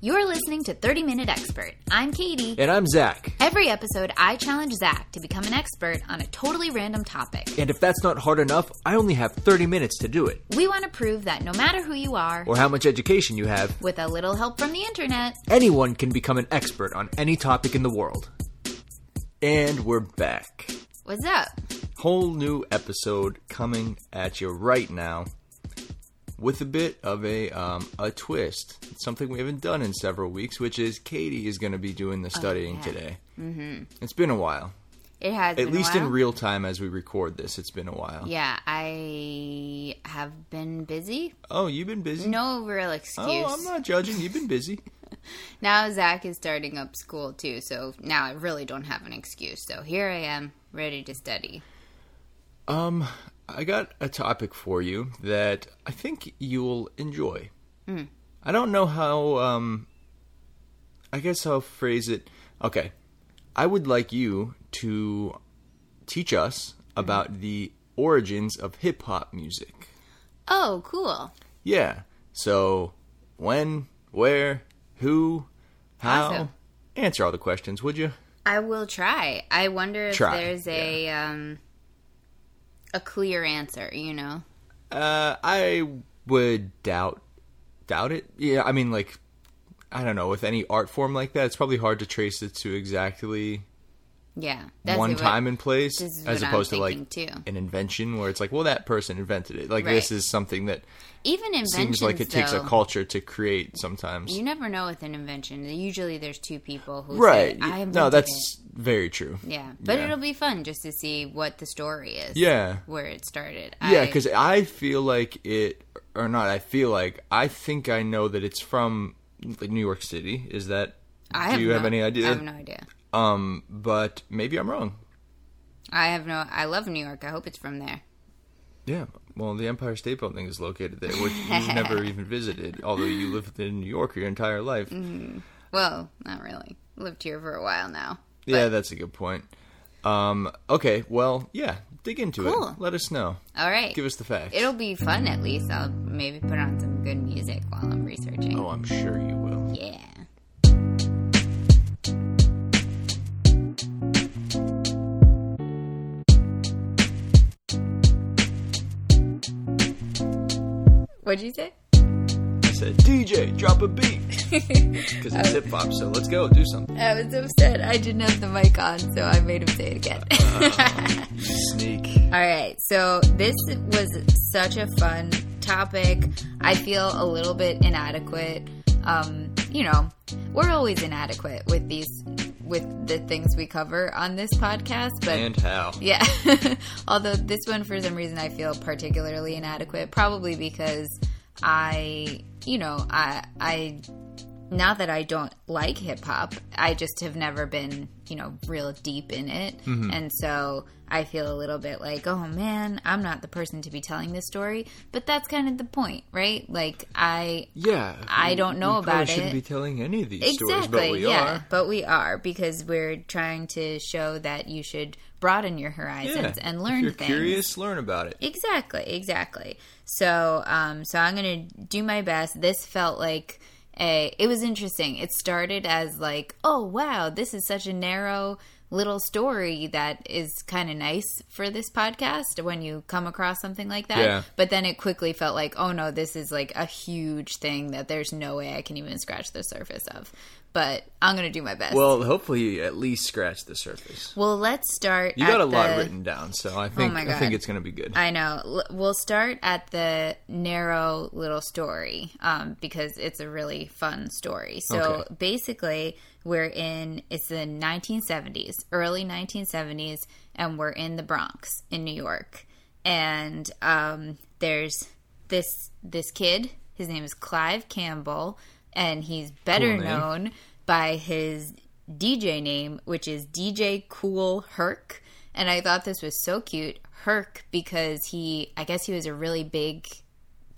You're listening to 30 Minute Expert. I'm Katie. And I'm Zach. Every episode, I challenge Zach to become an expert on a totally random topic. And if that's not hard enough, I only have 30 minutes to do it. We want to prove that no matter who you are, Or how much education you have, with a little help from the internet, anyone can become an expert on any topic in the world. And we're back. what's up? Whole new episode coming at you right now with a bit of a um, a twist. It's something we haven't done in several weeks, which is Katie is going to be doing the studying yeah. today. Mm-hmm. It's been a while. It has At been a least in real time as we record this, it's been a while. Yeah, I have been busy. Oh, you've been busy? No real excuse. Oh, I'm not judging. You've been busy. Now Zach is starting up school too, so now I really don't have an excuse. So here I am, ready to study. Um, I got a topic for you that I think you'll enjoy. I don't know how, um, I guess I'll phrase it. Okay. I would like you to teach us about the origins of hip hop music. Oh, cool. Yeah. So, when, where, who, how? Awesome. Answer all the questions, would you? I will try. I wonder if Try, there's a um a clear answer, you know. Uh, I would doubt doubt it. Yeah, I mean, like, I don't know. With any art form like that, it's probably hard to trace it to exactly Yeah. one time and place, as opposed to like too. an invention where it's like, well, that person invented it. Like this is something that even inventions seems like it takes a culture to create. Sometimes, You never know with an invention. Usually there's two people who right? say, I no, that's it." very true. Yeah. But Yeah. it'll be fun just to see what the story is. Yeah. Where it started. Yeah, because I feel like it, or not. I feel like I think I know that it's from like, New York City. Is that? I do you no- have any idea? I have no idea. Um, but maybe I'm wrong. I have no I love New York. I hope it's from there. Yeah. Well, the Empire State Building is located there, which you've never even visited, although you lived in New York your entire life. Mm-hmm. Well, not really. Lived here for a while now. Yeah, that's a good point. Um, okay, well, yeah, dig into Cool. it. Let us know. All right. Give us the facts. It'll be fun at least. I'll maybe put on some good music while I'm researching. oh, I'm sure you will. Yeah. What'd you say? I said, DJ, drop a beat. Because it's hip hop, so let's go, do something. I was upset. I didn't have the mic on, so I made him say it again. Sneak. All right, so this was such a fun topic. I feel a little bit inadequate. Um, you know, we're always inadequate with these with the things we cover on this podcast, but And how. yeah. Although this one, for some reason, I feel particularly inadequate. Probably because I, you know, I, I, not that I don't like hip hop, I just have never been, you know, real deep in it, and so I feel a little bit like, oh man, I'm not the person to be telling this story. But that's kind of the point, right? Like I, Yeah. I we- don't know about probably shouldn't be telling any of these Exactly. stories, but we yeah, are. but we are because we're trying to show that you should broaden your horizons Yeah. and learn if you're things. curious, learn about it. Exactly, exactly. So, um, so I'm gonna do my best. This felt like a. It was interesting. It started as like, oh wow, this is such a narrow little story that is kind of nice for this podcast when you come across something like that. Yeah. But then it quickly felt like, oh no, this is like a huge thing that there's no way I can even scratch the surface of. But I'm gonna do my best. Well, hopefully, you at least scratch the surface. well, let's start. You got a lot the- Oh written down, so I think my I think it's going to be good. I know. We'll start at the narrow little story um, because it's a really fun story. So Okay. basically, we're in it's the 1970s, early 1970s, and we're in the Bronx in New York. And um, there's this this kid. His name is Clive Campbell, and he's better Cool known by his DJ name, which is DJ Kool Herc. And I thought this was so cute, Herc, because he, I guess he was a really big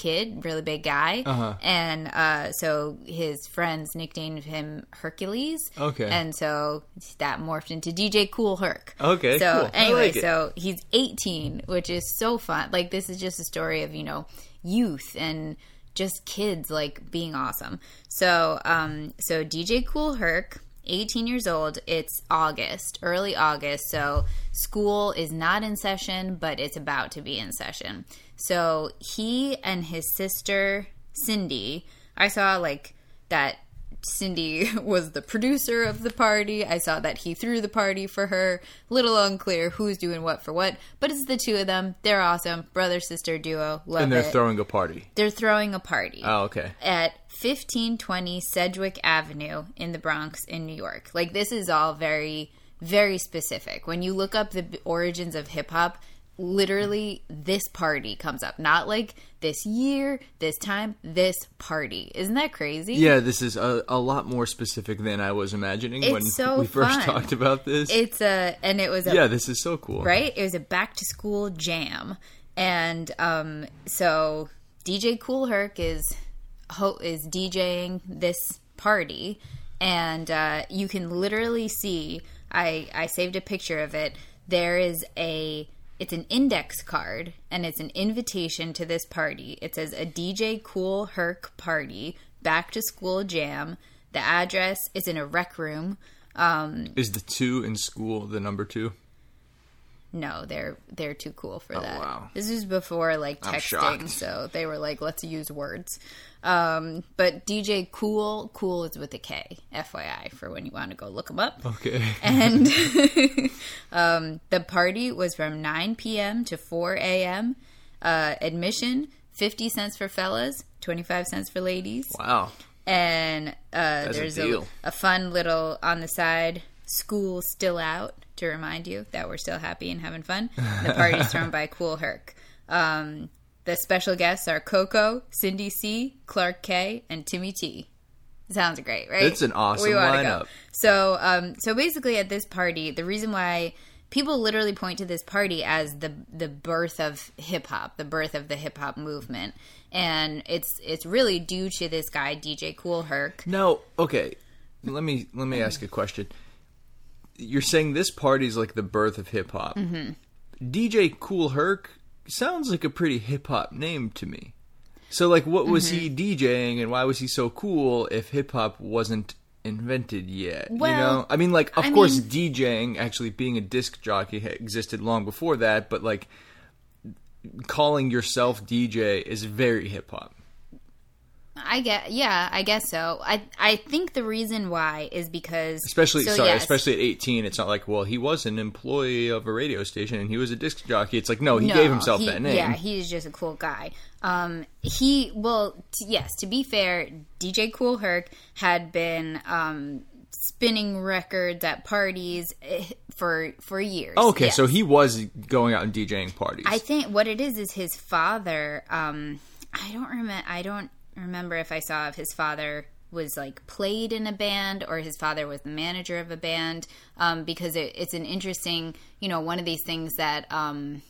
kid, really big guy. Uh-huh. And uh, so his friends nicknamed him Hercules. Okay. And so that morphed into DJ Kool Herc. Okay, So cool. Anyway, like so he's 18, which is so fun. Like this is just a story of, you know, youth and just kids like being awesome. So, um, so DJ Kool Herc, 18 years old. It's August, early August. So school is not in session, but it's about to be in session. So he and his sister Cindy, I saw like that Cindy was the producer of the party. I saw that he threw the party for her. Little unclear who's doing what for what, but it's the two of them. They're awesome, brother sister duo. Love and they're it. throwing a party. they're throwing a party Oh, okay. at 1520 Sedgwick Avenue in the Bronx in New York. Like this is all very very specific. When you look up the origins of hip hop, literally this party comes up. Not like this year, this time, this party. Isn't that crazy? Yeah, this is a, a lot more specific than I was imagining It's when so we first fun. talked about this. It's a and it was a yeah, this is so cool. right? It was a back to school jam, and um, so DJ Kool Herc is ho- is DJing this party, and uh, you can literally see. I I saved a picture of it. There is a it's an index card and it's an invitation to this party. It says a DJ Kool Herc party, back to school jam. The address is in a rec room. Um, Is the two in school the number two? No, they're they're too cool for that. Oh, wow. This is before like texting, so they were like, let's use words. Um, but DJ Kool, Kool is with a K, FYI, for when you want to go look them up. Okay. And um, the party was from 9 p.m. to 4 a.m. Uh, admission 50 cents for fellas, 25 cents for ladies Wow. and uh, there's a, deal. a fun little on the side school still out to remind you that we're still happy and having fun the party's thrown by Kool Herc um, the special guests are coco cindy c clark k and timmy t sounds great right It's an awesome We lineup. so um, so basically at this party the reason why people literally point to this party as the the birth of hip hop, the birth of the hip hop movement, and it's it's really due to this guy DJ Kool Herc. No, okay, let me let me ask a question. You're saying this party's like the birth of hip hop. Mm-hmm. DJ Kool Herc sounds like a pretty hip hop name to me. So, like, what was he Mm-hmm. DJing, and why was he so cool if hip hop wasn't invented yet? you Well, know, I mean, like, of I course, mean- DJing actually being a disc jockey existed long before that, but like, calling yourself DJ is very hip hop. I get, yeah, I guess so. I I think the reason why is because Especially so sorry, yes. especially at 18, it's not like, well, he was an employee of a radio station and he was a disc jockey. It's like, no, he No, gave himself he- that name. Yeah, he's just a cool guy. Um, he well, t- yes. To be fair, DJ Kool Herc had been um, spinning records at parties eh, for for years. Okay, yes. so he was going out and DJing parties. I think what it is is his father. Um, I don't remember. I don't remember if I saw if his father was like played in a band or his father was the manager of a band. Um, because it, it's an interesting, you know, one of these things that um,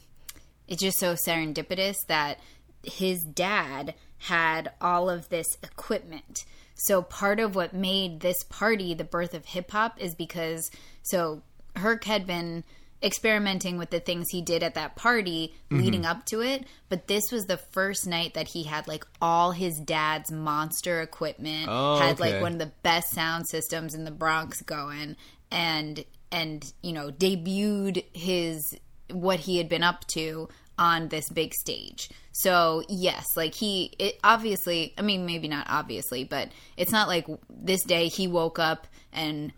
it's just so serendipitous that his dad had all of this equipment. So part of what made this party the birth of hip hop is because so Herc had been experimenting with the things he did at that party Mm-hmm. leading up to it, but this was the first night that he had like all his dad's monster equipment, Oh, had okay. like one of the best sound systems in the Bronx going and and you know debuted his what he had been up to on this big stage. So, yes, like he it obviously, I mean maybe not obviously, but it's not like this day he woke up and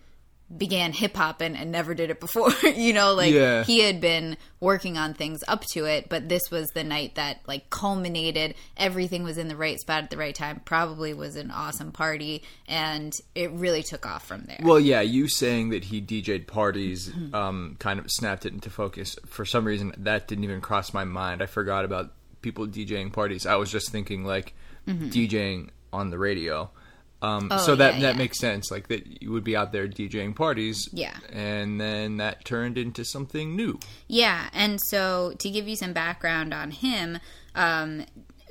began hip hop and, and never did it before. you know, like Yeah. he had been working on things up to it, but this was the night that like culminated. Everything was in the right spot at the right time. Probably was an awesome party, and it really took off from there. well, yeah, you saying that he DJ'd parties Mm-hmm. um, kind of snapped it into focus. For some reason, that didn't even cross my mind. I forgot about people DJing parties. I was just thinking like DJing on the radio. Um, Oh, so that yeah, that yeah. makes sense. Like that, you would be out there DJing parties. Yeah. and then that turned into something new. Yeah, and so to give you some background on him, um,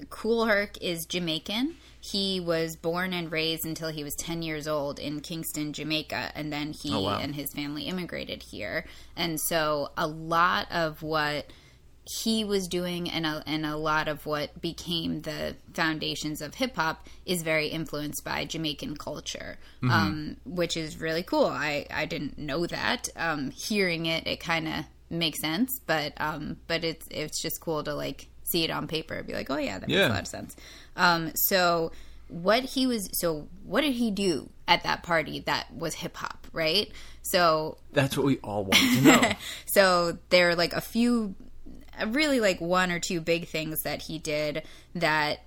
Kool Herc is Jamaican. He was born and raised until he was 10 years old in Kingston, Jamaica, and then he Oh, wow. and his family immigrated here. And so a lot of what he was doing and a, and a lot of what became the foundations of hip hop is very influenced by Jamaican culture, Mm-hmm. um, which is really cool. I, I didn't know that. Um, hearing it, it kind of makes sense, but um, but it's it's just cool to like see it on paper and be like, oh yeah, that makes Yeah. a lot of sense. Um, so what he was so what did he do at that party that was hip hop, right? So That's what we all want to know. so there are like a few, really like one or two big things that he did that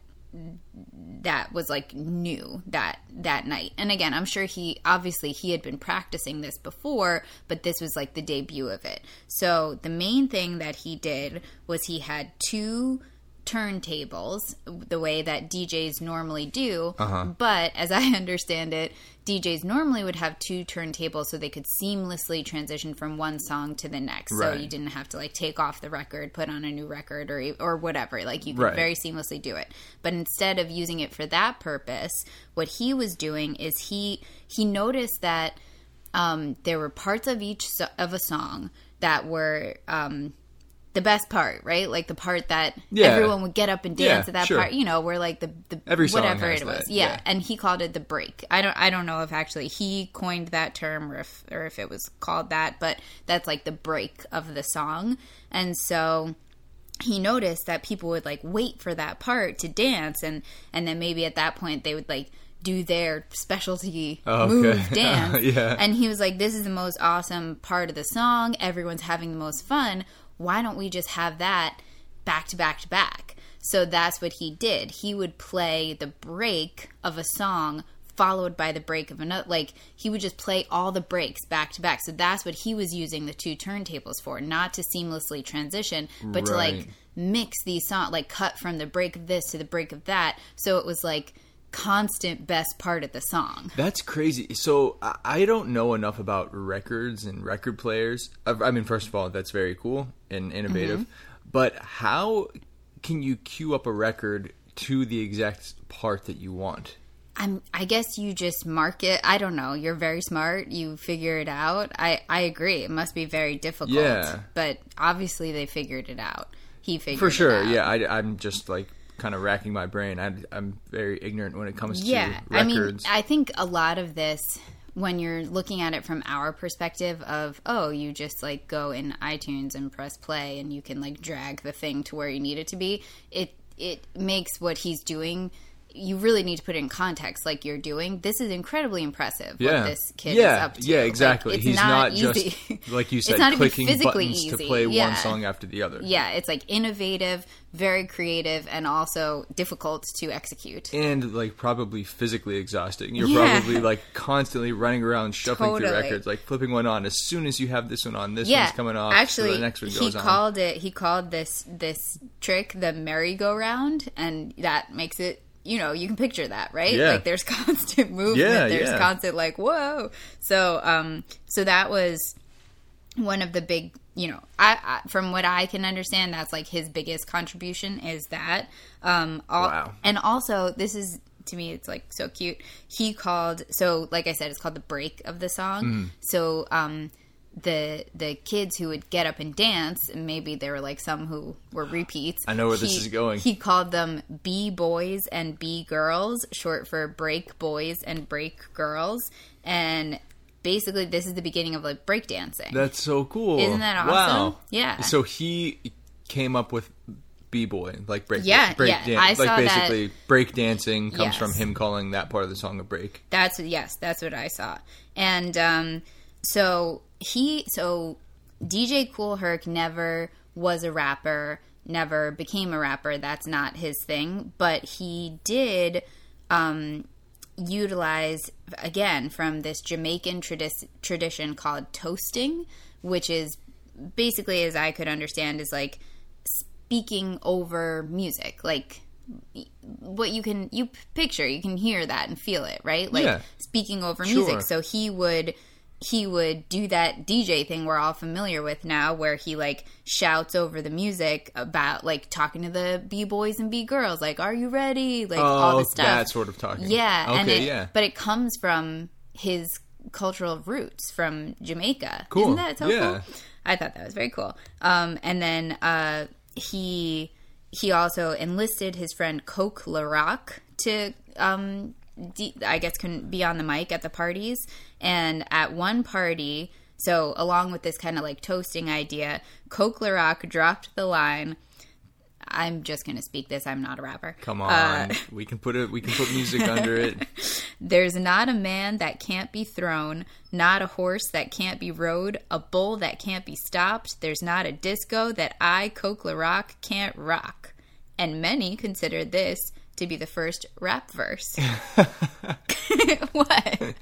that was like new that that night. And again, I'm sure he obviously he had been practicing this before, but this was like the debut of it. So the main thing that he did was he had two turntables the way that DJs normally do. But as I understand it, DJs normally would have two turntables so they could seamlessly transition from one song to the next. So you didn't have to like take off the record, put on a new record or or whatever. Like you could Right. very seamlessly do it. But instead of using it for that purpose, what he was doing is he he noticed that um, there were parts of each so- of a song that were um, the best part, right? Like the part that Yeah. everyone would get up and dance Yeah, at that sure. part, you know, where like the, the Every whatever it was. Yeah. yeah. And he called it the break. I don't I don't know if actually he coined that term or if or if it was called that, but that's like the break of the song. And so he noticed that people would like wait for that part to dance and and then maybe at that point they would like do their specialty Oh, okay. move dance Yeah. and he was like this is the most awesome part of the song everyone's having the most fun why don't we just have that back to back to back? So that's what he did. He would play the break of a song followed by the break of another like he would just play all the breaks back to back. So that's what he was using the two turntables for not to seamlessly transition but to like mix these songs like cut from the break of this to the break of that. So it was like constant best part of the song That's crazy. So I- don't know enough about records and record players. I I mean, first of all, that's very cool and innovative. Mm-hmm. But how can you cue up a record to the exact part that you want? I'm, I guess you just mark it. I don't know. You're very smart. You figure it out. I, I agree. It must be very difficult. Yeah. But obviously they figured it out. He figured For sure. Yeah, I, I'm just like kind of racking my brain. I, I'm very ignorant when it comes Yeah. to I mean, records. I think a lot of this, when you're looking at it from our perspective of, oh, you just like go in iTunes and press play and you can like drag the thing to where you need it to be, it, it makes what he's doing. You really need to put it in context, like you're doing. This is incredibly impressive. yeah, what this kid yeah, is up to. yeah, Like, exactly. it's He's not, not, easy. just like you It's said, clicking physically buttons to play Yeah. one song after the other. yeah, it's like innovative, very creative, and also difficult to execute. and like probably physically exhausting. You're Yeah. probably like constantly running around shuffling through Totally. records, like flipping one on. As soon as you have this one on, this yeah, one's coming off. Actually, so the next one he goes on. called it. He called this this trick the merry-go-round, and that makes it. You know, you can picture that, right? Yeah. Like there's constant movement. Yeah, there's yeah. constant like whoa. So, um, so that was one of the big. You know, I, I from what I can understand, that's like his biggest contribution is that. Um, all, Wow. And also, this is to me, it's like so cute. He called so, like I said, it's called the break of the song. Mm-hmm. So, um, the the kids who would get up and dance, and maybe there were like some who were repeats. I know where this is going. He called them B boys and B girls, short for break boys and break girls, and basically this is the beginning of like breakdancing. That's so cool. Isn't that Wow. awesome? Yeah. So he came up with b boy, like break. Yeah, break yeah, dan- I like saw that. basically break dancing comes Yes. from him calling that part of the song a break. That's yes, that's what I saw. And um, so he, so DJ Kool Herc never was a rapper, never became a rapper. That's not his thing. But he did um, utilize again from this Jamaican tradi- tradition called toasting, which is basically, as I could understand, is like speaking over music, like what you can you picture you can hear that and feel it right like Yeah. speaking over Sure. music so he would he would do that dj thing we're all familiar with now where he like shouts over the music about like talking to the b-boys and b-girls like are you ready like all oh, this stuff that sort of talking. yeah Okay. and it, yeah. but it comes from his cultural roots from jamaica Cool. isn't that so Yeah. cool i thought that was very cool um and then uh he he also enlisted his friend Coke LaRock to um, I guess can be on the mic at the parties. And at one party, so along with this kind of like toasting idea, Coke LaRock dropped the line. I'm just gonna speak this. I'm not a rapper. Come on, Uh, we can put it. We can put music under it. There's not a man that can't be thrown, not a horse that can't be rode, a bull that can't be stopped. There's not a disco that I, Coke LaRock, can't rock. And many consider this to be the first rap verse. what?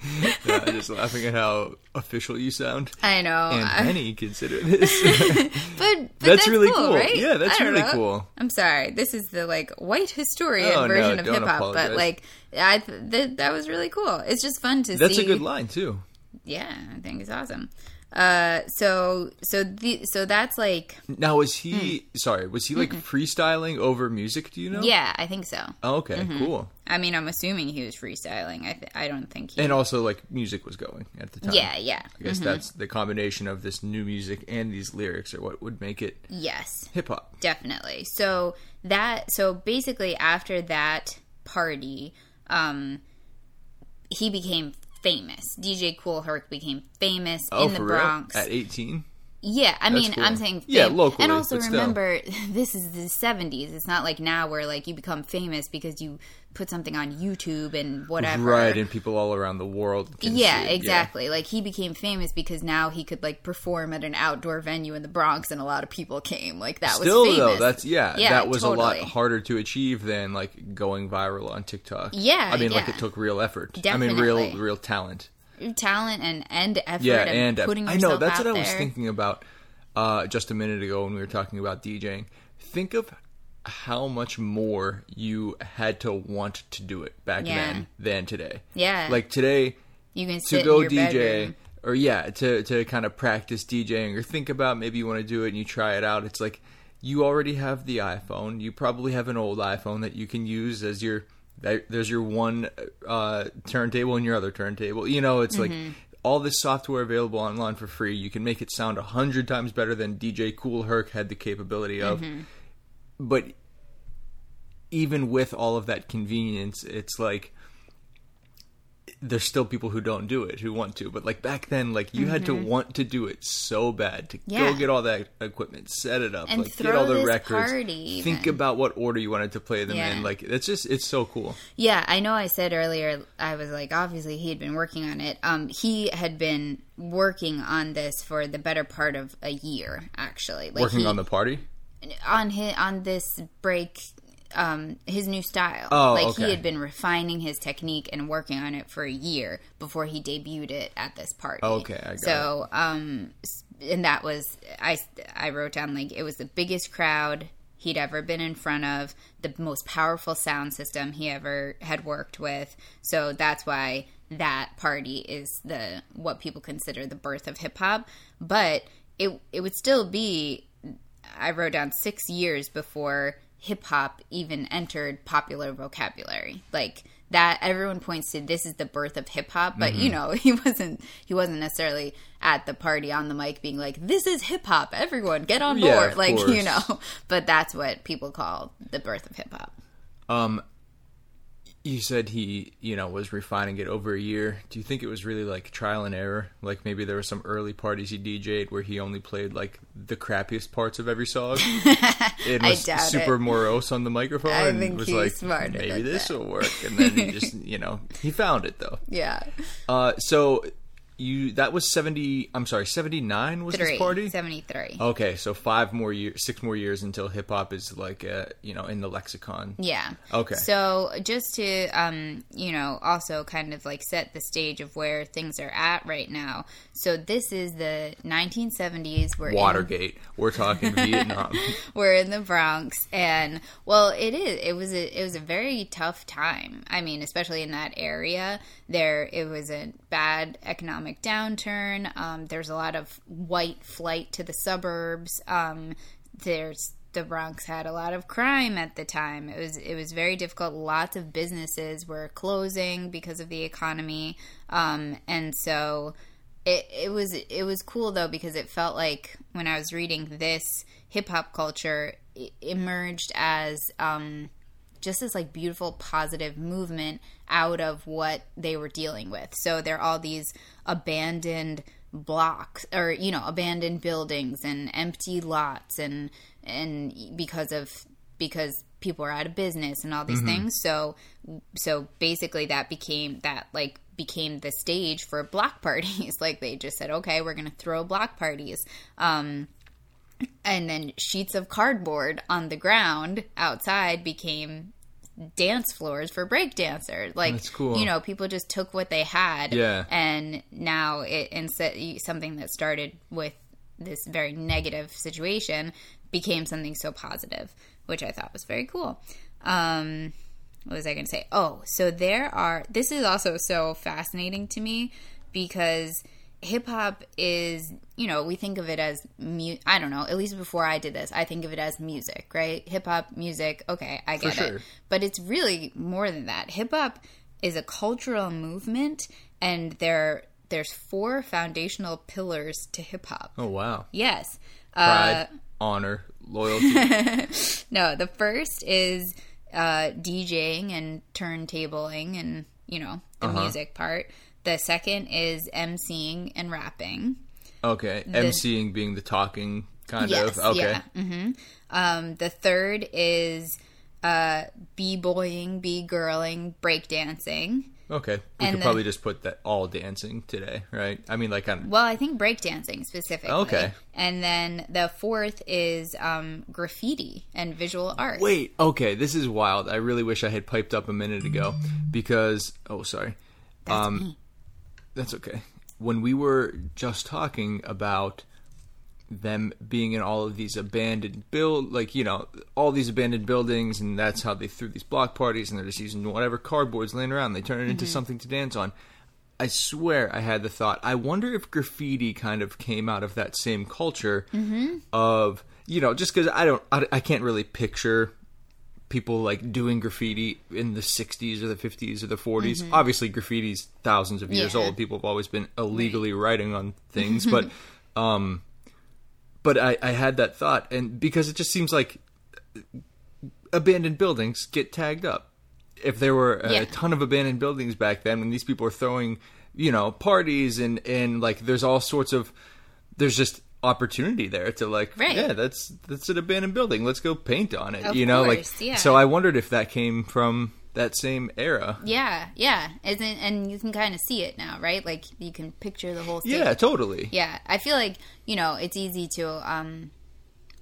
I'm just laughing at how official you sound. I know. And many consider this. but, but That's that's, really cool, cool. right? Yeah, that's really know. cool. I'm sorry. This is the like white historian Oh, no, version of hip hop, but like I th- th- that was really cool. It's just fun to That's see. That's a good line too. Yeah, I think it's awesome. Uh, so so the so that's like Now, was he? Sorry, was he like freestyling over music? Do you know? Hmm. yeah, I think so. Oh, okay, cool. I mean, I'm assuming he was freestyling. I th- I don't think he. And also, like music was going at the time. yeah, yeah, I guess that's the combination of this new music and these lyrics are what would make it yes. hip hop. definitely so that so basically after that party um he became famous dj Kool Herc became famous Oh, in the bronx real? At 18? Yeah i mean cool. i'm saying Yeah, locally, and also remember this is the 70s it's not like now where like you become famous because you put something on youtube and whatever Right, and people all around the world. Can yeah, see it, exactly. Like he became famous because now he could like perform at an outdoor venue in the Bronx, and a lot of people came. Like that Still was though, famous. that's yeah, Yeah, that was a lot harder to achieve than like going viral on TikTok. Yeah, I mean, like it took real effort. I mean, real real talent. Talent and and effort Yeah, and, and putting I know that's what I was thinking about uh, just a minute ago when we were talking about DJing. Think of how much more you had to want to do it back Yeah. then than today. Yeah. like today You can to go in your DJ bedroom. or yeah, to to kind of practice DJing or think about maybe you want to do it and you try it out. It's like you already have the iPhone. You probably have an old iPhone that you can use as your there's your one uh, turntable and your other turntable. You know, it's Mm-hmm. like all this software available online for free. You can make it sound a hundred times better than DJ Kool Herc had the capability of. Mm-hmm. But even with all of that convenience, it's like there's still people who don't do it who want to but like back then like you had to want to do it so bad to Mm-hmm. Yeah. go get all that equipment set it up And like get all the records party think about what order you wanted to play them Yeah. in like it's just it's so cool Yeah, I know. I said earlier. I was like, obviously, he had been working on it. Um, he had been working on this for the better part of a year, actually. Like working he, on the party on his on this break um his new style. Oh, like okay. he had been refining his technique and working on it for a year before he debuted it at this party. Okay, I got so um and that was i i wrote down like it was the biggest crowd he'd ever been in front of the most powerful sound system he ever had worked with. So that's why that party is the what people consider the birth of hip hop. But it it would still be I wrote down six years before hip hop even entered popular vocabulary. Like that, everyone points to this is the birth of hip hop, but you know he wasn't. He wasn't necessarily at the party on the mic being like, "This is hip hop. Everyone, get on board!" of like you know. But that's what people call the birth of hip hop. um you said he you know was refining it over a year. Do you think it was really like trial and error? Like maybe there were some early parties he dj'd where he only played like the crappiest parts of every song? It I was super it. morose on the microphone I and think was he's like smarter maybe this that." will work. And then he just you know he found it though. Yeah, uh so you that was 70 i'm sorry 79 was three this party seventy three. okay so five more years six more years until hip-hop is like uh you know in the lexicon Yeah. Okay. So just to um, you know, also kind of like set the stage of where things are at right now. So this is the 1970s. We're in, watergate we're talking vietnam we're in the Bronx, and well, it is. It was a it was a very tough time. I mean, especially in that area. There, it was a bad economic downturn. Um, there's a lot of white flight to the suburbs. Um, there's the Bronx had a lot of crime at the time. It was it was very difficult. Lots of businesses were closing because of the economy, um, and so it it was it was cool though because it felt like when I was reading this hip hop culture emerged as um, just this like beautiful positive movement out of what they were dealing with. So there are all these abandoned blocks or you know abandoned buildings and empty lots and and because of because people are out of business and all these things. So so basically that became that like became the stage for block parties. Like they just said okay we're going to throw block parties. Um and then sheets of cardboard on the ground outside became dance floors for break dancers like cool. you know people just took what they had Yeah. and now it instead something that started with this very negative situation became something so positive which i thought was very cool um what was i going to say oh so there are this is also so fascinating to me because hip hop is, you know, we think of it as mu- I don't know, at least before I did this, I think of it as music, right? Hip hop music, okay, I get sure. it. But it's really more than that. Hip hop is a cultural movement and there there's four foundational pillars to hip hop. Oh wow. Yes. Pride, Uh, honor, loyalty. no, the first is uh, DJing and turntabling and, you know, the Uh-huh. music part. The second is emceeing and rapping. Okay. MCing being the talking kind Yes, of. Okay. yeah. hmm Um, the third is uh, b-boying, b-girling, breakdancing. Okay. We And could then- probably just put that all dancing today, right? I mean, like on. Well, I think breakdancing specifically. Okay. And then the fourth is um, graffiti and visual art. Wait. Okay. This is wild. I really wish I had piped up a minute ago because. Oh, sorry. That's um, me. That's okay. When we were just talking about them being in all of these abandoned build like you know all these abandoned buildings and that's how they threw these block parties and they're just using whatever cardboards laying around. They turn it into mm-hmm. something to dance on. I swear i had the thought i wonder if graffiti kind of came out of that same culture mm-hmm. of you know just because i don't I, I can't really picture people like doing graffiti in the 60s or the 50s or the 40s. Obviously, graffiti's thousands of years Mm-hmm. Yeah. old. People have always been illegally writing on things, but um, but I, I had that thought, and because it just seems like abandoned buildings get tagged up. If there were a Yeah. ton of abandoned buildings back then, when these people are throwing, you know, parties and and like there's all sorts of there's just opportunity there to like Right. yeah that's that's an abandoned building let's go paint on it Of you know course, like yeah. so i wondered if that came from that same era Yeah, yeah. Isn't and you can kind of see it now, right? Like you can picture the whole thing. yeah totally Yeah, I feel like you know it's easy to um,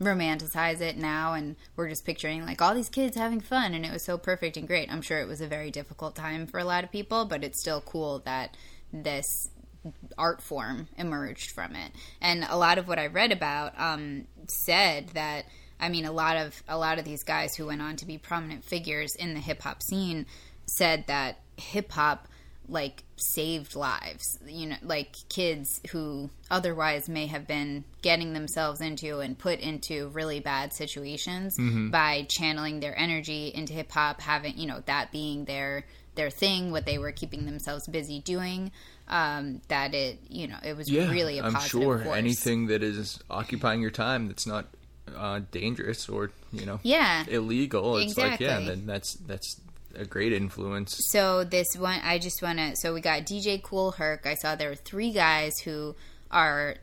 romanticize it now, and we're just picturing like all these kids having fun, and it was so perfect and great. I'm sure it was a very difficult time for a lot of people, but it's still cool that this art form emerged from it. And a lot of what I read about um, said that I mean a lot of a lot of these guys who went on to be prominent figures in the hip hop scene said that hip hop like saved lives. You know like kids who otherwise may have been getting themselves into and put into really bad situations by channeling their energy into hip hop having you know that being their their thing what they were keeping themselves busy doing um, that it you know it was yeah really a i'm positive sure force. anything that is occupying your time that's not uh, dangerous or you know yeah illegal it's like yeah Exactly. then that's that's a great influence so this one i just want to so we got dj Kool Herc i saw there were three guys who are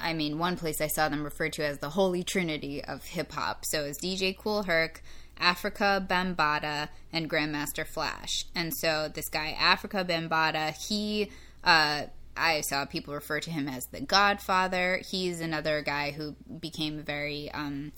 i mean one place i saw them referred to as the holy trinity of hip-hop so it's dj Kool Herc Afrika Bambaataa and grandmaster flash and so this guy Afrika Bambaataa he uh I saw people refer to him as the Godfather. He's another guy who became a very um,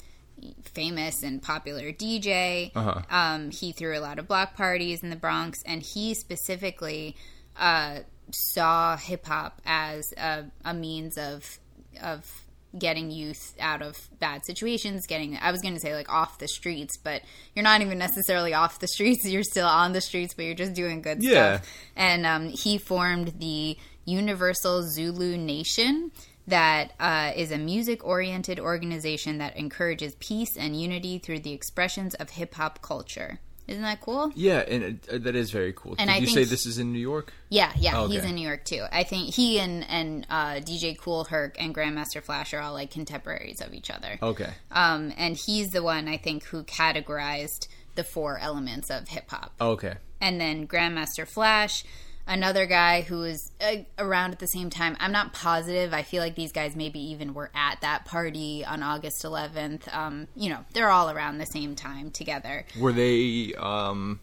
famous and popular DJ. Uh-huh. Um, he threw a lot of block parties in the Bronx, and he specifically uh, saw hip hop as a, a means of of getting youth out of bad situations getting i was going to say like off the streets but you're not even necessarily off the streets you're still on the streets but you're just doing good Yeah. stuff and um, he formed the universal zulu nation that uh, is a music oriented organization that encourages peace and unity through the expressions of hip hop culture. Isn't that cool? Yeah, and it, uh, that is very cool. And Did I you say he- this is in New York? Yeah, yeah, Oh, he's in New York too. I think he and and uh, DJ Kool Herc and Grandmaster Flash are all like contemporaries of each other. Okay. Um, and he's the one I think who categorized the four elements of hip hop. Okay. and then Grandmaster Flash, another guy who was uh, around at the same time. I'm not positive. I feel like these guys maybe even were at that party on August 11th. Um, you know, they're all around the same time together. Were they um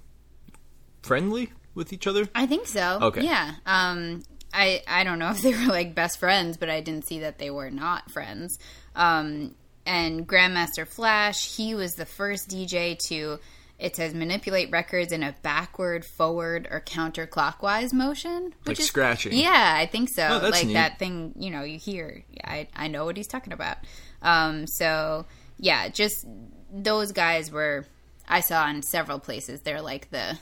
friendly with each other? I think so. Okay. Yeah. Um, I I don't know if they were like best friends, but I didn't see that they were not friends. Um, and Grandmaster Flash, he was the first DJ to. It says manipulate records in a backward, forward, or counterclockwise motion, which Like scratching. Yeah, I think so. Oh, that's like neat. that thing, you know, you hear. I I know what he's talking about. Um, so yeah, just those guys were I saw in several places. They're like the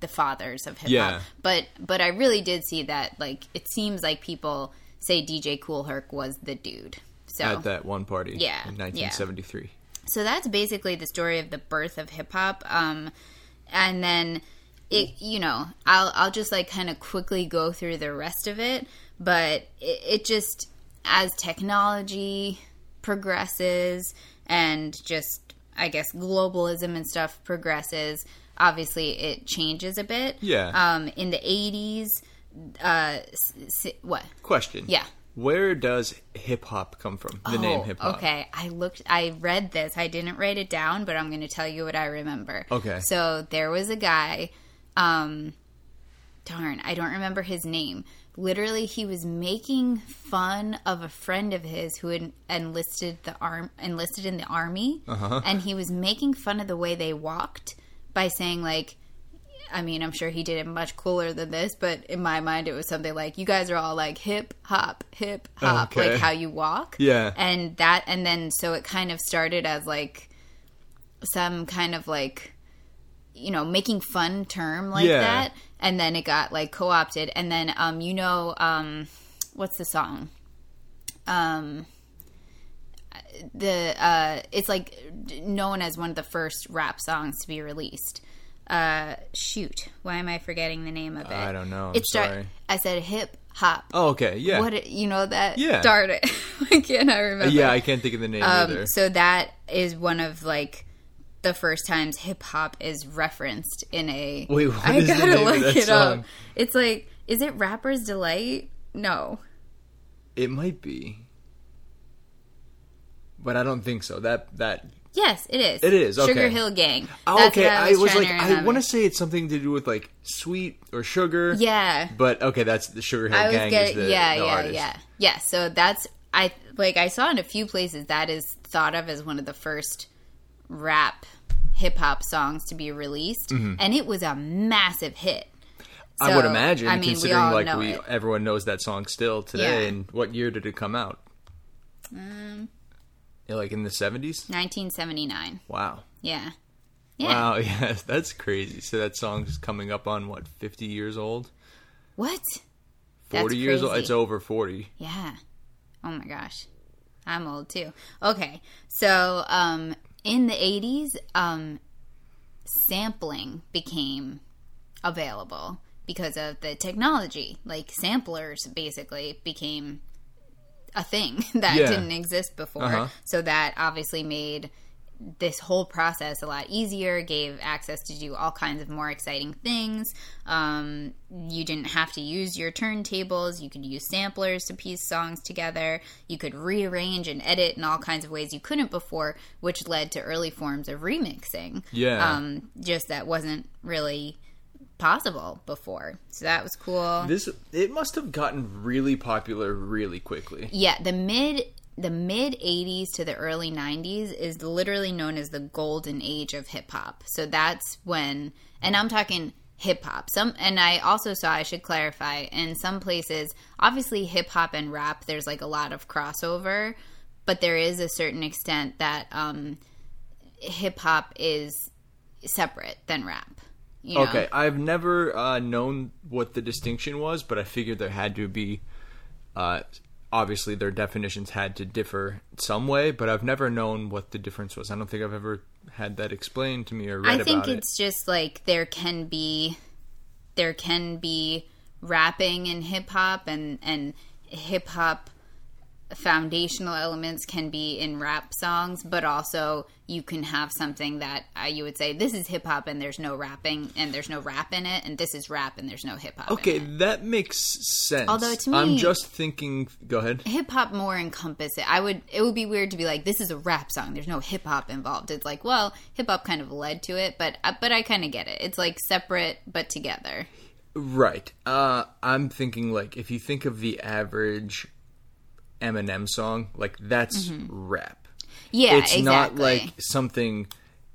the fathers of hip hop. Yeah. But but I really did see that. Like it seems like people say DJ Kool Herc was the dude. So At that one party Yeah, in yeah. 1973. so that's basically the story of the birth of hip hop. Um, and then it, you know, I'll I'll just like kind of quickly go through the rest of it. But it, it just as technology progresses and just I guess globalism and stuff progresses. Obviously, it changes a bit. Yeah. Um, in the '80s, uh, s- s- what? Question. Yeah. Where does hip hop come from? The name Oh, hip hop. Okay, I looked. I read this. I didn't write it down, but I'm going to tell you what I remember. Okay. So there was a guy. Um, darn, I don't remember his name. Literally, he was making fun of a friend of his who had enlisted the arm enlisted in the army, Uh-huh. and he was making fun of the way they walked by saying like. I mean, I'm sure he did it much cooler than this, but in my mind, it was something like, "You guys are all like hip hop, hip hop, Okay. like how you walk." Yeah. and that and then so it kind of started as like some kind of like you know making fun term like Yeah. that and then it got like co-opted and then um you know um what's the song um the uh it's like known as one of the first rap songs to be released uh shoot why am i forgetting the name of it I don't know. I'm it's start- sorry. i said hip hop Oh, okay. Yeah. what it, you know that Yeah. it why can't i remember yeah, I can't think of the name either. um, so that is one of like the first times hip hop is referenced in a. Wait, what I is gotta name of look that it song? up. It's like, is it Rapper's Delight? No. It might be. But I don't think so. That that Yes, it is. It is, okay. Sugar Hill Gang. Oh, okay, what I was, like I want to say it's something to do with like sweet or sugar. Yeah. But okay, that's the Sugar Hill I was Gang is the, yeah, the yeah, artist. yeah, yeah. So that's I like I saw in a few places that is thought of as one of the first rap hip hop songs to be released, and it was a massive hit. Mm-hmm. I would imagine, I mean, considering all like we it. everyone knows that song still today. Yeah. And what year did it come out? Um, like in the seventies. 1979. Wow. Yeah. Yeah. Wow. Yes, that's crazy. So that song's coming up on what fifty years old, What? That's forty years old. It's over forty. Yeah. Oh my gosh. I'm old too. Okay. So, um, in the 80s, um, sampling became available because of the technology. Like, samplers basically became a thing that Yeah. didn't exist before. Uh-huh. So, that obviously made this whole process a lot easier, gave access to do all kinds of more exciting things. Um, you didn't have to use your turntables. You could use samplers to piece songs together. You could rearrange and edit in all kinds of ways you couldn't before, which led to early forms of remixing. Yeah. Um, just that wasn't really possible before. So that was cool. This it must have gotten really popular really quickly. Yeah, the mid the mid 80s to the early 90s is literally known as the golden age of hip hop. So that's when and I'm talking hip hop. Some and I also saw I should clarify in some places obviously hip hop and rap there's like a lot of crossover, but there is a certain extent that um hip hop is separate than rap. You know? Okay, I've never uh, known what the distinction was, but I figured there had to be uh, obviously their definitions had to differ some way, but I've never known what the difference was. I don't think I've ever had that explained to me or read I think about it. it's just like there can be there can be rapping in hip hop and and hip hop foundational elements can be in rap songs, but also you can have something that uh, you would say this is hip hop and there's no rapping and there's no rap in it, and this is rap and there's no hip hop. Okay, that makes sense. Although to me- I'm just thinking. Go ahead. hip hop more encompass it. I would it would be weird to be like this is a rap song. There's no hip hop involved. It's like well, hip hop kind of led to it, but uh, but I kind of get it. It's like separate but together. Right. Uh, I'm thinking like if you think of the average Eminem song, like that's rap. Yeah, it's exactly. not like something.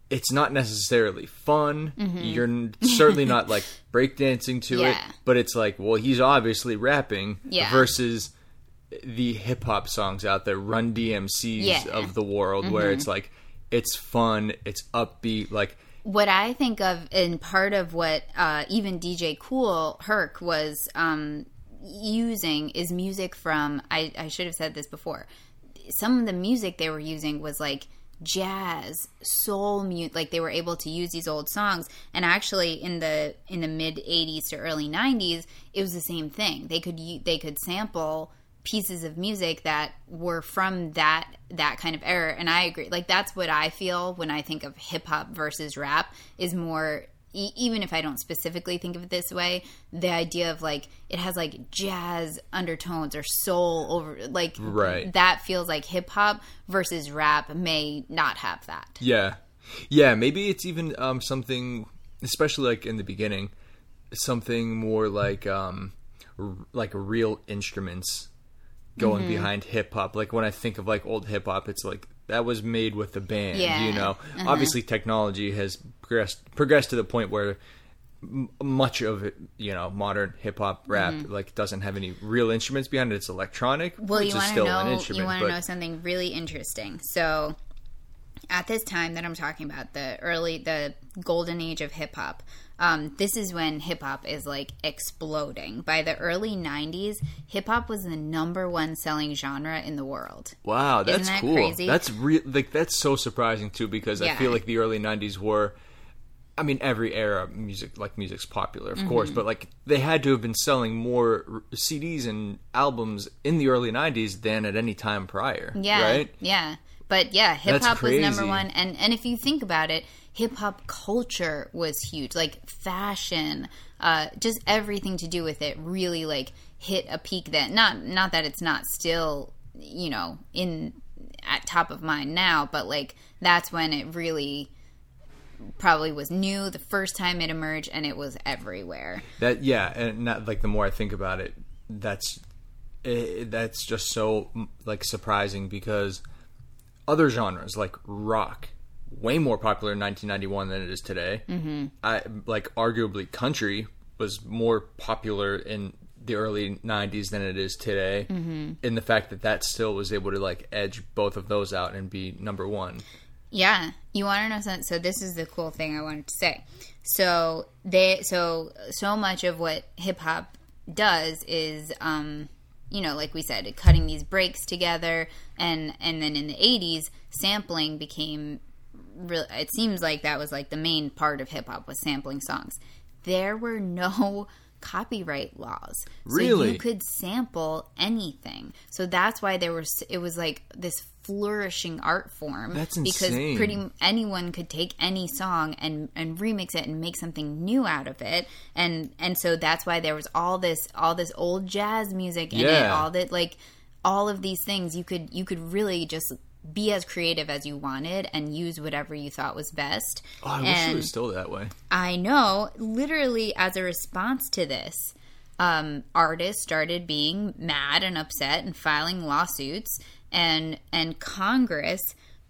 It's not necessarily fun. Mm-hmm. You're certainly not like breakdancing to it, but it's like, well, he's obviously rapping. Yeah. Versus the hip hop songs out there, Run DMCs Yeah. Mm-hmm. of the world, where it's like, it's fun, it's upbeat, like what I think of, and part of what uh, even DJ Kool Herc was um, using is music from. I, I should have said this before. Some of the music they were using was like jazz, soul mute. Like they were able to use these old songs, and actually in the in the mid '80s to early '90s, it was the same thing. They could they could sample pieces of music that were from that that kind of era and i agree like that's what i feel when i think of hip hop versus rap is more e- even if i don't specifically think of it this way the idea of like it has like jazz undertones or soul over like Right. that feels like hip hop versus rap may not have that Yeah, yeah. Maybe it's even um, something, especially like in the beginning, something more like um, r- like real instruments going Mm-hmm. behind hip hop. Like when I think of like old hip hop, it's like that was made with the band. Yeah. You know, Uh-huh. obviously technology has progressed progressed to the point where m- much of it, you know, modern hip hop rap like doesn't have any real instruments behind it. It's electronic, Mm-hmm. Well, which you want to know you want to know something really interesting. So, at this time that I'm talking about, the early the golden age of hip hop, um, this is when hip hop is like exploding. By the early '90s, hip hop was the number one selling genre in the world. Wow, that's that cool. crazy? That's real. Like that's so surprising too, because I feel like the early '90s were. I mean, every era music, like music's popular, of Mm-hmm. course, but like they had to have been selling more CDs and albums in the early '90s than at any time prior. Yeah, right. yeah. But yeah, hip hop was number one, and and if you think about it, hip hop culture was huge. Like fashion, uh, just everything to do with it really like hit a peak. That not not that it's not still you know in at top of mind now, but like that's when it really probably was new the first time it emerged, and it was everywhere. That yeah, and not like the more I think about it, that's eh, that's just so like surprising because other genres like rock way more popular in 1991 than it is today. Mm-hmm. I like arguably country was more popular in the early 90s than it is today. Mm-hmm. In the fact that that still was able to like edge both of those out and be number one. Yeah, you want to know something? So this is the cool thing I wanted to say. So they, so so much of what hip hop does is, um, you know, like we said, cutting these breaks together, and and then in the '80s, sampling became. Real, it seems like that was like the main part of hip hop was sampling songs. There were no copyright laws, so you could sample anything. So that's why there was. It was like this flourishing art form That's because insane. pretty anyone could take any song and and remix it and make something new out of it and and so that's why there was all this all this old jazz music in it all that like all of these things you could you could really just be as creative as you wanted and use whatever you thought was best Oh, I wish it And- was still that way. I know. Literally, as a response to this, um, artists started being mad and upset and filing lawsuits, and and Congress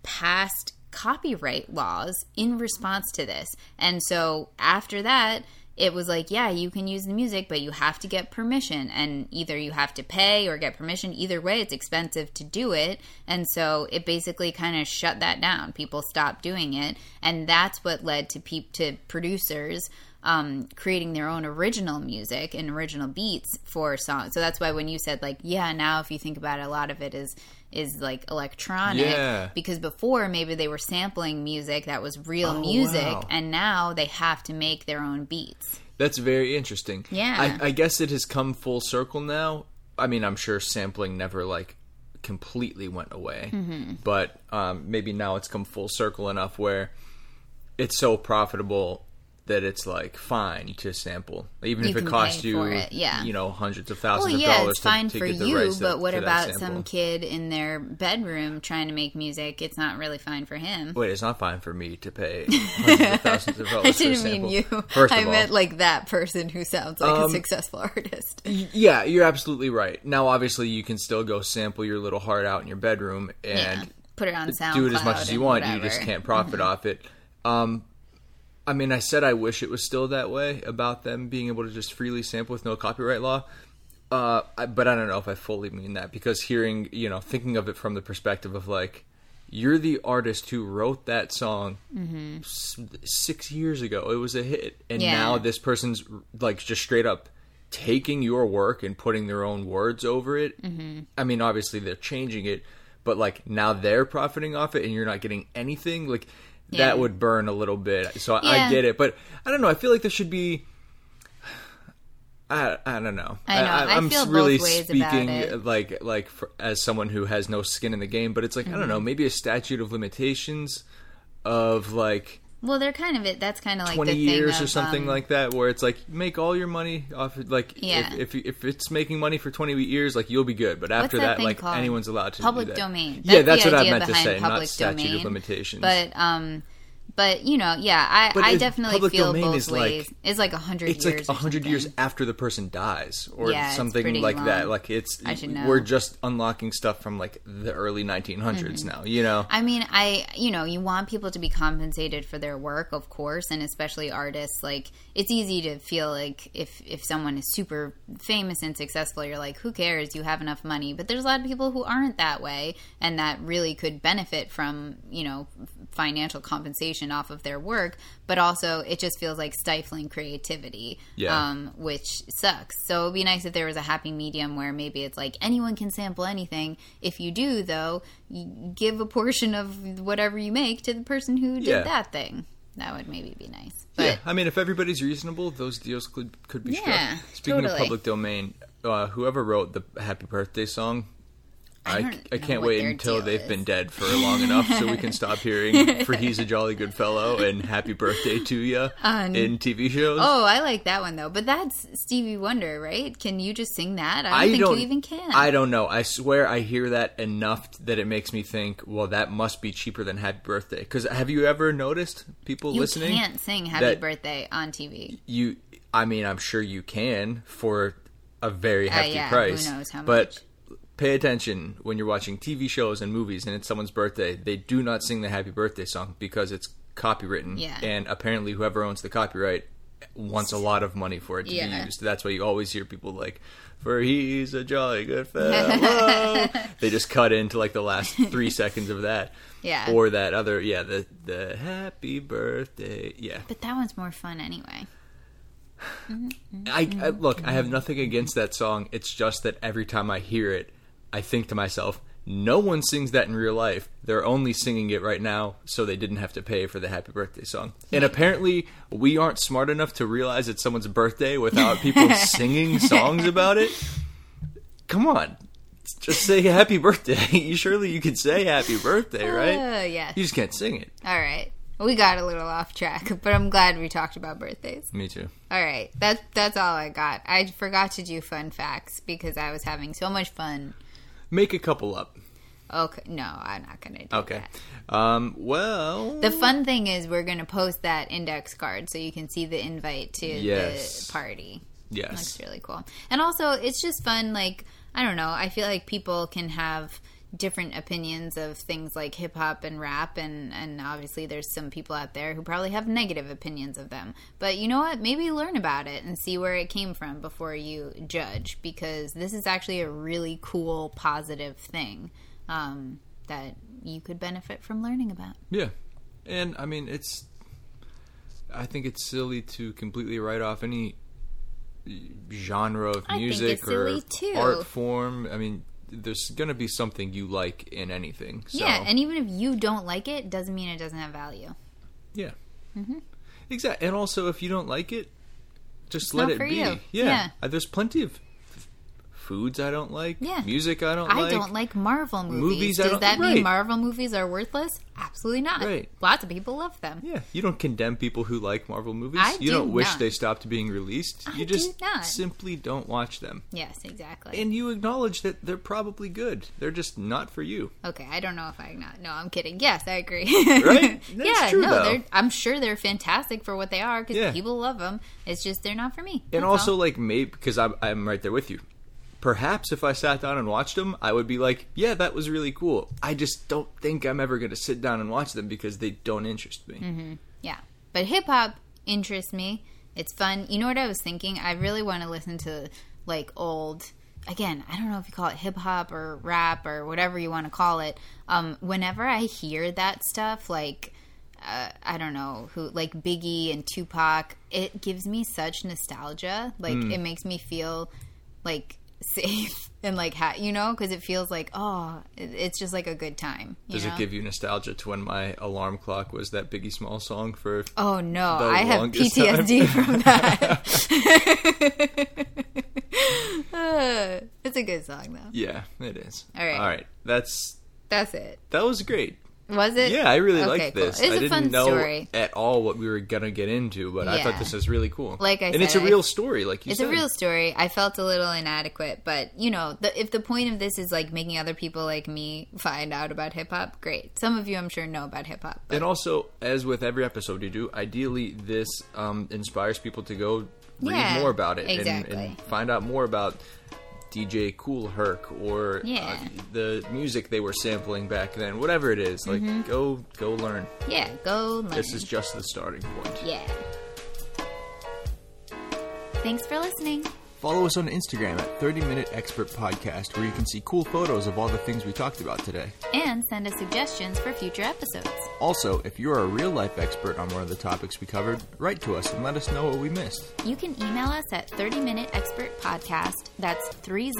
passed copyright laws in response to this. And so after that, it was like, yeah, you can use the music, but you have to get permission, and either you have to pay or get permission. Either way, it's expensive to do it, and so it basically kind of shut that down. People stopped doing it, and that's what led to peop- to producers um, creating their own original music and original beats for songs. So that's why when you said like, yeah, now if you think about it, a lot of it is is like electronic Yeah. because before maybe they were sampling music that was real Oh, music wow. and now they have to make their own beats. That's very interesting. Yeah. I, I guess it has come full circle now. I mean, I'm sure sampling never like completely went away, Mm-hmm. but um, maybe now it's come full circle enough where it's so profitable that it's like fine to sample, even You if it costs you, it, yeah. you know, hundreds of Well, thousands of yeah, dollars. it's fine to for you, but what about some kid in their bedroom trying to make music? It's not really fine for him. Wait, it's not fine for me to pay hundreds of thousands of dollars I for a didn't mean you. First I of all, meant like that person who sounds like a Um, successful artist. Yeah, you're absolutely right. Now, obviously, you can still go sample your little heart out in your bedroom and Yeah. Put it on SoundCloud. do it as much as you want. You whatever. Mm-hmm. just can't profit off it. Um, I mean, I said I wish it was still that way about them being able to just freely sample with no copyright law. Uh, I, but I don't know if I fully mean that because hearing, you know, thinking of it from the perspective of like, you're the artist who wrote that song s- six years ago. It was a hit, and Yeah. now this person's like just straight up taking your work and putting their own words over it. Mm-hmm. I mean, obviously they're changing it, but like now they're profiting off it, and you're not getting anything. Like Yeah. that would burn a little bit. So I, I get it, but I don't know. I feel like there should be. I, I don't know. I know. I am really speaking like like for, as someone who has no skin in the game, but it's like I don't know, Mm-hmm. maybe a statute of limitations of like Well, they're kind of it. That's kind of like 20 the thing years or something um, like that where it's like make all your money off it like Yeah. if, if if it's making money for 20 years like you'll be good but after that that, like called? anyone's allowed to public do that. domain. yeah that's what i meant to say not public statute domain. of limitations But um, but you know, yeah, I, I definitely feel both is like- ways. it's like a hundred it's years. like a hundred years after the person dies or Yeah, something like that like it's I should know. we're just unlocking stuff from like the early 1900s Mm-hmm. now you know I mean, I you know, you want people to be compensated for their work, of course, and especially artists. Like, it's easy to feel like if if someone is super famous and successful, you're like, who cares? You have enough money. But there's a lot of people who aren't that way, and that really could benefit from you know financial compensation off of their work. But also, it just feels like stifling creativity, Yeah. um, which sucks. So it'd be nice if there was a happy medium where maybe it's like anyone can sample anything. If you do, though, you give a portion of whatever you make to the person who did Yeah. that thing. That would maybe be nice. But yeah, I mean, if everybody's reasonable, those deals could could be Yeah, struck. Speaking of public domain, uh, whoever wrote the "Happy Birthday" song, I I, can't wait until they've is. been dead for long enough so we can stop hearing "For He's a Jolly Good Fellow" and "Happy Birthday to you Um, in TV shows. oh, I like that one though. But that's Stevie Wonder, right? Can you just sing that? I don't I think don't you even can. I don't know. I swear I hear that enough that it makes me think, well, that must be cheaper than Happy Birthday. Because have you ever noticed people you listening? can't sing "Happy Birthday" on TV. you i mean i'm sure you can for a very hefty Uh, yeah, who price knows how but much. Pay attention when you're watching tv shows and movies and it's someone's birthday they do not sing the happy birthday song because it's copywritten Yeah. and apparently whoever owns the copyright wants a lot of money for it to be used that's why you always hear people like for he's a jolly good fellow they just cut into like the last three seconds of that Yeah. or that other yeah the the happy birthday yeah But that one's more fun anyway. I, I look. I have nothing against that song. It's just that every time I hear it, I think to myself, "No one sings that in real life. They're only singing it right now, so they didn't have to pay for the happy birthday song." And apparently, we aren't smart enough to realize it's someone's birthday without people singing songs about it. Come on, just say happy birthday. Surely you can say happy birthday, right? Uh, yeah. You just can't sing it. All right. We got a little off track, but I'm glad we talked about birthdays. Me too. All right, that's that's all I got. I forgot to do fun facts because I was having so much fun. Make a couple up. Okay, no, I'm not gonna do Okay. that. Um. Well. The fun thing is we're gonna post that index card so you can see the invite to Yes. the party. yes. Looks really cool. And also, it's just fun. Like, I don't know. I feel like people can have different opinions of things like hip hop and rap, and and obviously there's some people out there who probably have negative opinions of them. But you know what? Maybe learn about it and see where it came from before you judge, because this is actually a really cool, positive thing um, that you could benefit from learning about. Yeah, and I mean it's I think it's silly to completely write off any genre of music or too. art form. I mean, there's going to be something you like in anything. So, Yeah, and even if you don't like it, doesn't mean it doesn't have value. yeah, Mm-hmm. exactly. And also, if you don't like it, just It's let it be. you. Yeah. Yeah. Uh, there's plenty of foods I don't like. Yeah. music I don't I like. don't like Marvel movies. Movies I Does don't- that right. mean Marvel movies are worthless? Absolutely not. Right. Lots of people love them. Yeah, you don't condemn people who like Marvel movies. I you do don't wish they stopped being released. I You do just not. simply don't watch them. Yes, exactly. And you acknowledge that they're probably good. They're just not for you. okay, I don't know if I not. No, I'm kidding. Yes, I agree. Right? That's yeah, true, no. I'm sure they're fantastic for what they are because Yeah. people love them. It's just they're not for me. And That's also, all. like, maybe because I'm, I'm right there with you. Perhaps if I sat down and watched them, I would be like, yeah, that was really cool. I just don't think I'm ever going to sit down and watch them because they don't interest me. Mm-hmm. Yeah. But hip hop interests me. It's fun. You know what I was thinking? I really want to listen to like old again, I don't know if you call it hip hop or rap or whatever you want to call it. Um whenever I hear that stuff like uh, I don't know who like Biggie and Tupac, it gives me such nostalgia. Like Hmm. it makes me feel like safe and like ha- you know because it feels like oh it's just like a good time Does know? it give you nostalgia to when my alarm clock was that Biggie Small song for? Oh no, I have PTSD from that. Uh, it's a good song though. Yeah, it is. All right. all right. That's That's it. that was great. Was it? Yeah, I really Okay, liked cool. this. I a didn't fun know story. at all what we were gonna get into, but I thought this was really cool. Like I and it's a said, I- real story, like you It's said. a real story. I felt a little inadequate, but you know, the, if the point of this is like making other people like me find out about hip hop, great. Some of you, I'm sure, know about hip hop. And also, as with every episode you do, ideally this um, inspires people to go read Yeah, more about it and, and find out more about DJ Kool Herc or Yeah. uh, the music they were sampling back then. Whatever it is, like Mm-hmm. go go learn. Yeah, go learn. This is just the starting point. yeah. Thanks for listening. Follow us on Instagram at 30 Minute Expert Podcast, where you can see cool photos of all the things we talked about today. And send us suggestions for future episodes. Also, if you're a real life expert on one of the topics we covered, write to us and let us know what we missed. You can email us at 30 Minute Expert Podcast. That's 30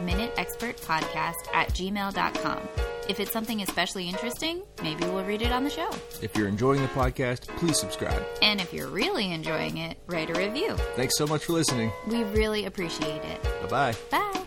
Minute Expert Podcast at gmail.com. If it's something especially interesting, maybe we'll read it on the show. If you're enjoying the podcast, please subscribe. And if you're really enjoying it, write a review. Thanks so much for listening. We really appreciate it. Bye bye. Bye.